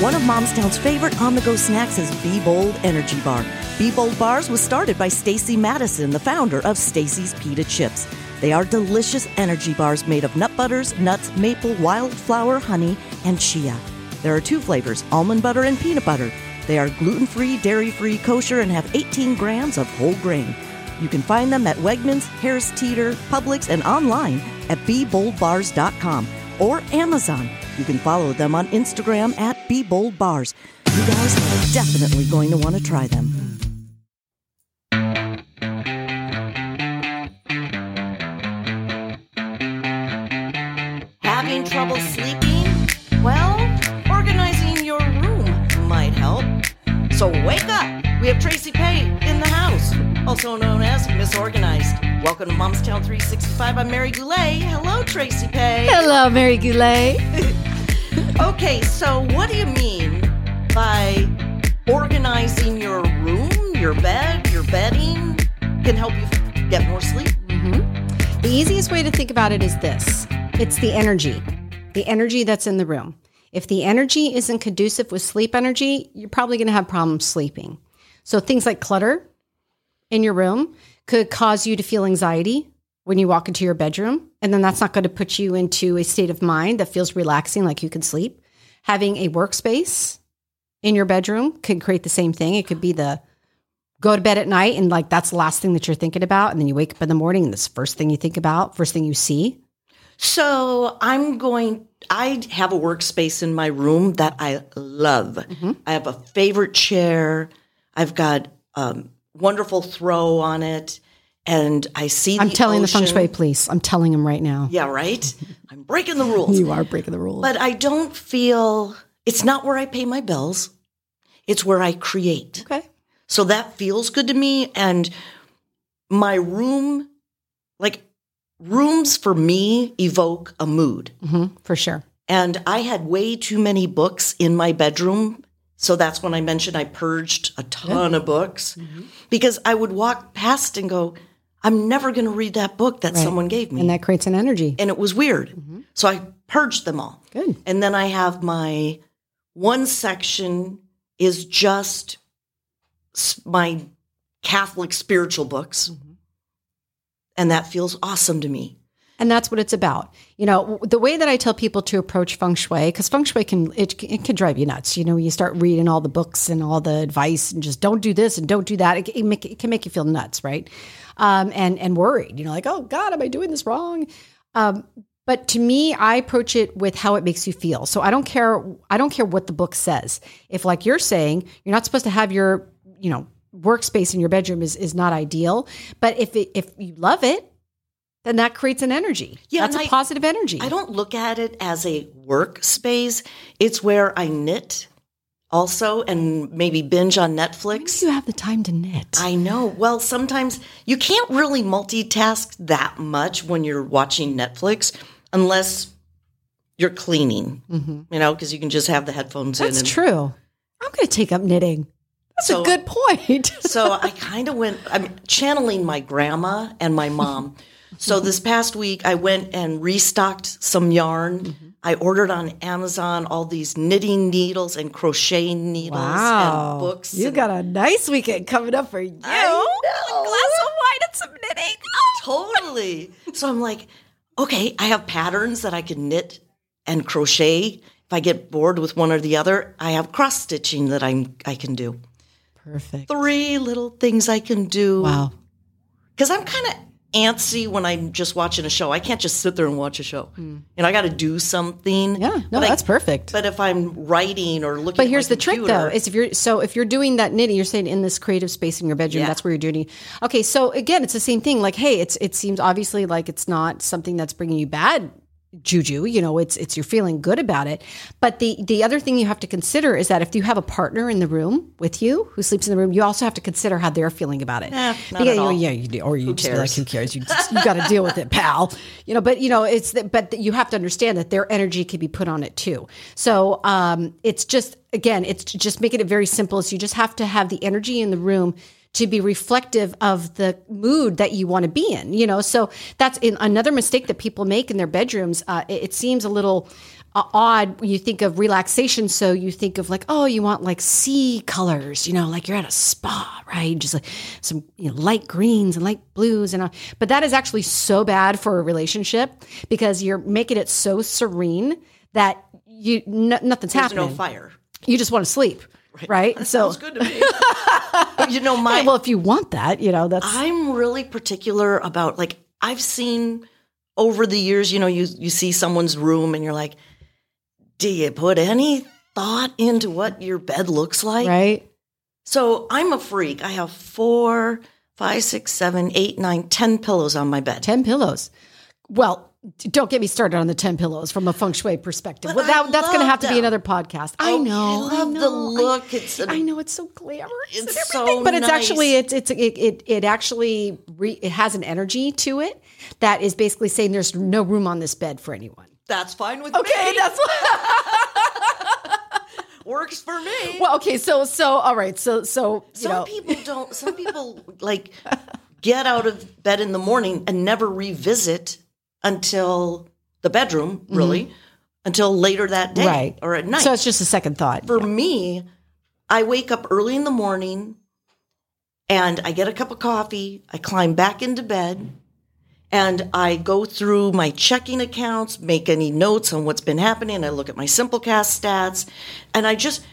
One of Momstown's favorite on the go snacks is Be Bold Energy Bar. Be Bold Bars was started by Stacy Madison, the founder of Stacy's Pita Chips. They are delicious energy bars made of nut butters, nuts, maple, wildflower, honey, and chia. There are two flavors almond butter and peanut butter. They are gluten free, dairy free, kosher, and have 18 grams of whole grain. You can find them at Wegmans, Harris Teeter, Publix, and online at BeBoldBars.com or Amazon. You can follow them on Instagram at BeBoldBars. You guys are definitely going to want to try them. Having trouble sleeping? Well, organizing your room might help. So wake up! We have Tracy Paye in the house, also known as Miss Organized. Welcome to Momstown 365. I'm Mary Goulet. Hello, Tracy Paye. Hello, Mary Goulet. Okay, so what do you mean by organizing your room, your bed, your bedding can help you get more sleep? Mm-hmm. The easiest way to think about it is this it's the energy, the energy that's in the room. If the energy isn't conducive with sleep energy, you're probably going to have problems sleeping. So things like clutter in your room could cause you to feel anxiety when you walk into your bedroom. And then that's not going to put you into a state of mind that feels relaxing, like you can sleep. Having a workspace in your bedroom could create the same thing. It could be the go to bed at night and like that's the last thing that you're thinking about. And then you wake up in the morning and this first thing you think about, first thing you see. So I'm going, I have a workspace in my room that I love. Mm-hmm. I have a favorite chair. I've got um, wonderful throw on it. And I see I'm the telling the feng shui police. I'm telling them right now. Yeah, right? I'm breaking the rules. You are breaking the rules. But I don't feel it's not where I pay my bills. It's where I create. okay. So that feels good to me. And my room, like rooms for me evoke a mood. hmm for sure. And I had way too many books in my bedroom. So that's when I mentioned I purged a ton of books Mm-hmm. because I would walk past and go, I'm never going to read that book that Right. someone gave me. And that creates an energy. and it was weird. So I purged them all. Good. And then I have my one section is just my Catholic spiritual books. And that feels awesome to me. And that's what it's about. You know, the way that I tell people to approach feng shui, because feng shui can it, it can drive you nuts. You know, you start reading all the books and all the advice, and just don't do this and don't do that. It, it, make, it can make you feel nuts, right? Um, and and worried. You know, like, oh God, am I doing this wrong? Um, but to me, I approach it with how it makes you feel. So I don't care. I don't care what the book says. If, like you're saying, you're not supposed to have your, you know, workspace in your bedroom is is not ideal. But if it, if you love it, then that creates an energy. Yeah, that's a positive energy. I don't look at it as a work space. It's where I knit also and maybe binge on Netflix. you have the time to knit. I know. Well, sometimes you can't really multitask that much when you're watching Netflix unless you're cleaning, mm-hmm. you know, because you can just have the headphones that's in. and- true. I'm going to take up knitting. That's So- a good point. so I kind of went, I'm channeling my grandma and my mom. So this past week, I went and restocked some yarn. Mm-hmm. I ordered on Amazon all these knitting needles and crochet needles and books. You and- got a nice weekend coming up for you. I know. A glass of wine and some knitting. Totally. So I'm like, okay, I have patterns that I can knit and crochet. If I get bored with one or the other, I have cross stitching that I'm I can do. Perfect. Three little things I can do. Wow. Because I'm kind of antsy when I'm just watching a show. I can't just sit there and watch a show. You know, I got to do something. Yeah. No, But I- that's perfect. But if I'm writing or looking, But here's the trick, though: is if you're so if you're doing that knitting, you're saying in this creative space in your bedroom, Yeah. that's where you're doing. it. Okay, so again, it's the same thing. Like, hey, it's it seems obviously like it's not something that's bringing you bad juju. You know, it's it's you're feeling good about it. But the the other thing you have to consider is that if you have a partner in the room with you who sleeps in the room, you also have to consider how they're feeling about it. Eh, not yeah, at all. yeah, you do, or you just be like, who cares? You just, you got to deal with it, pal. You know, but you know, it's that, but you have to understand that their energy can be put on it too. So um, it's just again, it's just making it very simple. So you just have to have the energy in the room to be reflective of the mood that you want to be in. You know, so that's in another mistake that people make in their bedrooms. Uh, it, it seems a little uh, odd when you think of relaxation. So you think of like, oh, you want like sea colors, you know, like you're at a spa, right? Just like some you know, light greens and light blues and all. But that is actually so bad for a relationship because you're making it so serene that you nothing's There's happening. no fire. You just want to sleep, right? right? So it's good to me. But you know, my well, if you want that, you know, that's I'm really particular about like I've seen over the years, you know, you you see someone's room and you're like, do you put any thought into what your bed looks like? right. So I'm a freak. I have four, five, six, seven, eight, nine, ten pillows on my bed. 10 pillows. Well, don't get me started on the 10 pillows from a feng shui perspective. Well, that, that's going to have to be another podcast. I Oh, know. I love the know, look. It's a- I know it's so glamorous. It's and so but it's nice. actually it's it's it it, it actually re, it has an energy to it that is basically saying there's no room on this bed for anyone. That's fine with Okay, me. Okay, that's. Works for me. Well, okay, so so all right, so so you some know, people don't. Some people like get out of bed in the morning and never revisit until the bedroom. Really, until later that day Mm-hmm. right or at night. So it's just a second thought. For me, I wake up early in the morning and I get a cup of coffee. I climb back into bed and I go through my checking accounts, make any notes on what's been happening. I look at my Simplecast stats and I just,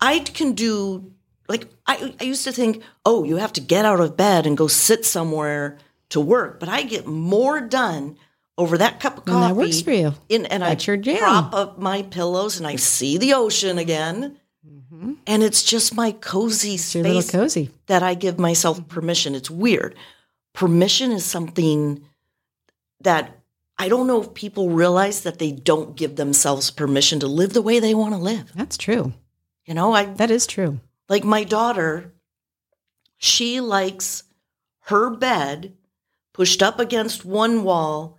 I can do, like, I, I used to think, oh, you have to get out of bed and go sit somewhere to work. But I get more done over that cup of And coffee. that works for you. In, and That's I your jam. prop up my pillows and I see the ocean again. Mm-hmm. And it's just my cozy It's your little cozy. that I give myself mm-hmm. permission. It's weird. Permission is something that I don't know if people realize that they don't give themselves permission to live the way they want to live. That's true. You know, I That is true. like my daughter, she likes her bed pushed up against one wall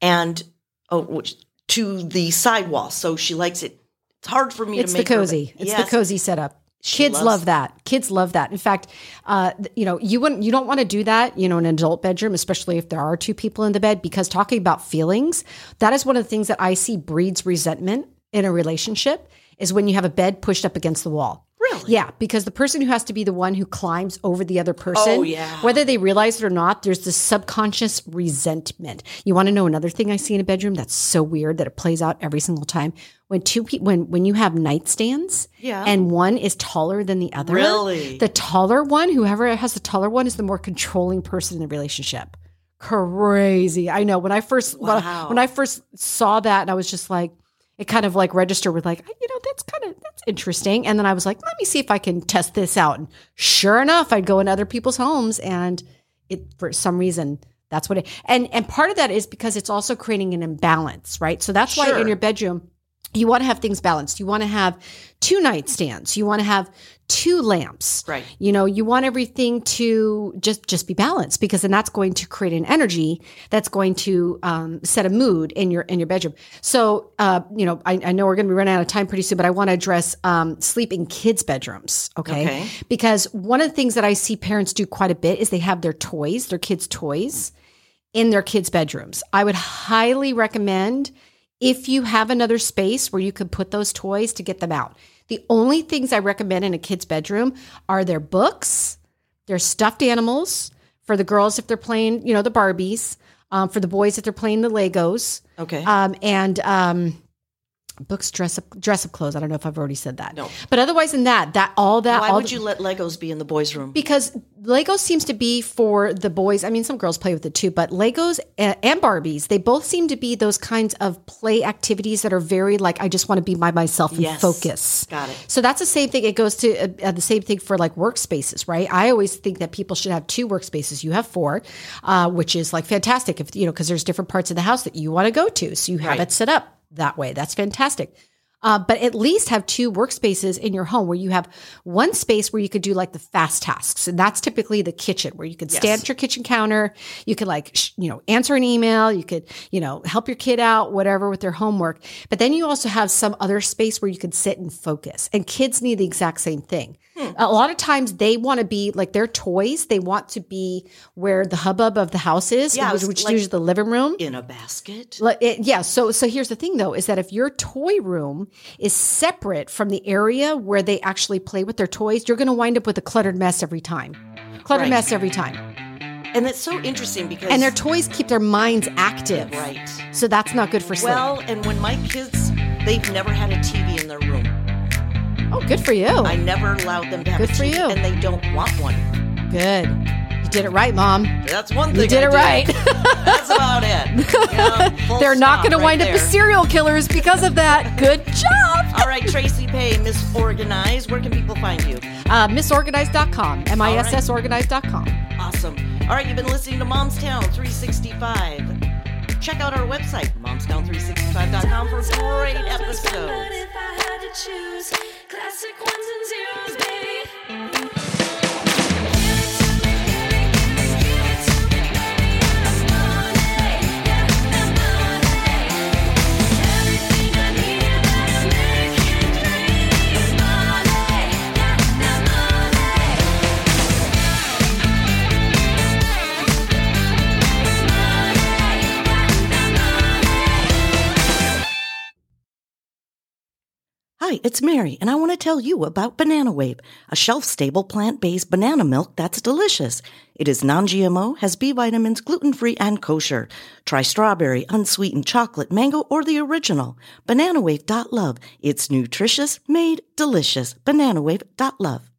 and oh, to the sidewall. So she likes it. It's hard for me It's to the make her bed- cozy. It's Yes. the cozy setup. She Kids love that. Kids love that. In fact, uh, you know, you wouldn't, you don't want to do that, you know, in an adult bedroom, especially if there are two people in the bed, because talking about feelings, that is one of the things that I see breeds resentment in a relationship is when you have a bed pushed up against the wall. Really? Yeah, because the person who has to be the one who climbs over the other person, Oh, yeah. whether they realize it or not, there's this subconscious resentment. You want to know another thing I see in a bedroom that's so weird that it plays out every single time when two people when when you have nightstands, Yeah. and one is taller than the other. Really? the taller one, whoever has the taller one, is the more controlling person in the relationship. Crazy, I know. When I first when I- Wow. when I first saw that, and I was just like it kind of like registered with like you know that's kind of interesting. And then i was like let me see if i can test this out. And sure enough i'd go in other people's homes and it for some reason that's what it and and part of that is because it's also creating an imbalance right? So that's why in your bedroom you want to have things balanced. You want to have two nightstands. You want to have two lamps Right. you know you want everything to just just be balanced because then that's going to create an energy that's going to um, set a mood in your in your bedroom so uh, you know I, I know we're going to be running out of time pretty soon but i want to address um, sleep in kids bedrooms okay? Okay. because one of the things that i see parents do quite a bit is they have their toys their kids toys in their kids bedrooms i would highly recommend if you have another space where you could put those toys to get them out. The only things I recommend in a kid's bedroom are their books, their stuffed animals for the girls if they're playing, you know, the Barbies, um, for the boys if they're playing the Legos, Okay. um, and um, books, dress up, dress up clothes. I don't know if I've already said that. No. But otherwise, than that, that all that. Why all would the- you let Legos be in the boys' room? because Legos seems to be for the boys. I mean, some girls play with it too, but Legos and Barbies, they both seem to be those kinds of play activities that are very like, I just want to be by myself and Yes. focus. Got it. So that's the same thing. It goes to uh, the same thing for like workspaces, right? I always think that people should have two workspaces. You have four, uh, which is like fantastic if, you know, because there's different parts of the house that you want to go to. So you have Right. it set up that way. That's fantastic. Uh, but at least have two workspaces in your home where you have one space where you could do like the fast tasks. And that's typically the kitchen where you could stand Yes. at your kitchen counter. You could like, sh- you know, answer an email. You could, you know, help your kid out, whatever with their homework. But then you also have some other space where you could sit and focus. And kids need the exact same thing. Hmm. A lot of times they want to be like their toys. They want to be where the hubbub of the house is, Yeah, which, which like- is usually the living room. In a basket. Like, it- yeah. So, so here's the thing though, is that if your toy room is separate from the area where they actually play with their toys, you're going to wind up with a cluttered mess every time. Cluttered Right. mess every time. And it's so interesting because And their toys keep their minds active. right. So that's not good for sleep. Well, and when my kids, they've never had a TV in their room. oh, good for you. I never allowed them to have Good a for you. and they don't want one. good. You did it right, mom. That's one thing. You did I it right. That's about it. Yeah, full They're not going to right wind up as serial killers because of that. Good job. All right, Tracy Paye, Miss Organized. Where can people find you? Uh, missorganized.com, M I S S organized.com. Awesome. All right, you've been listening to Momstown 365. Check out our website, momstown365.com, for great But episodes. Hi, it's Mary, and I want to tell you about Banana Wave, a shelf stable plant based banana milk that's delicious. It is non GMO, has B vitamins, gluten free, and kosher. Try strawberry, unsweetened chocolate, mango, or the original. Bananawave.love. It's nutritious, made delicious. Bananawave.love.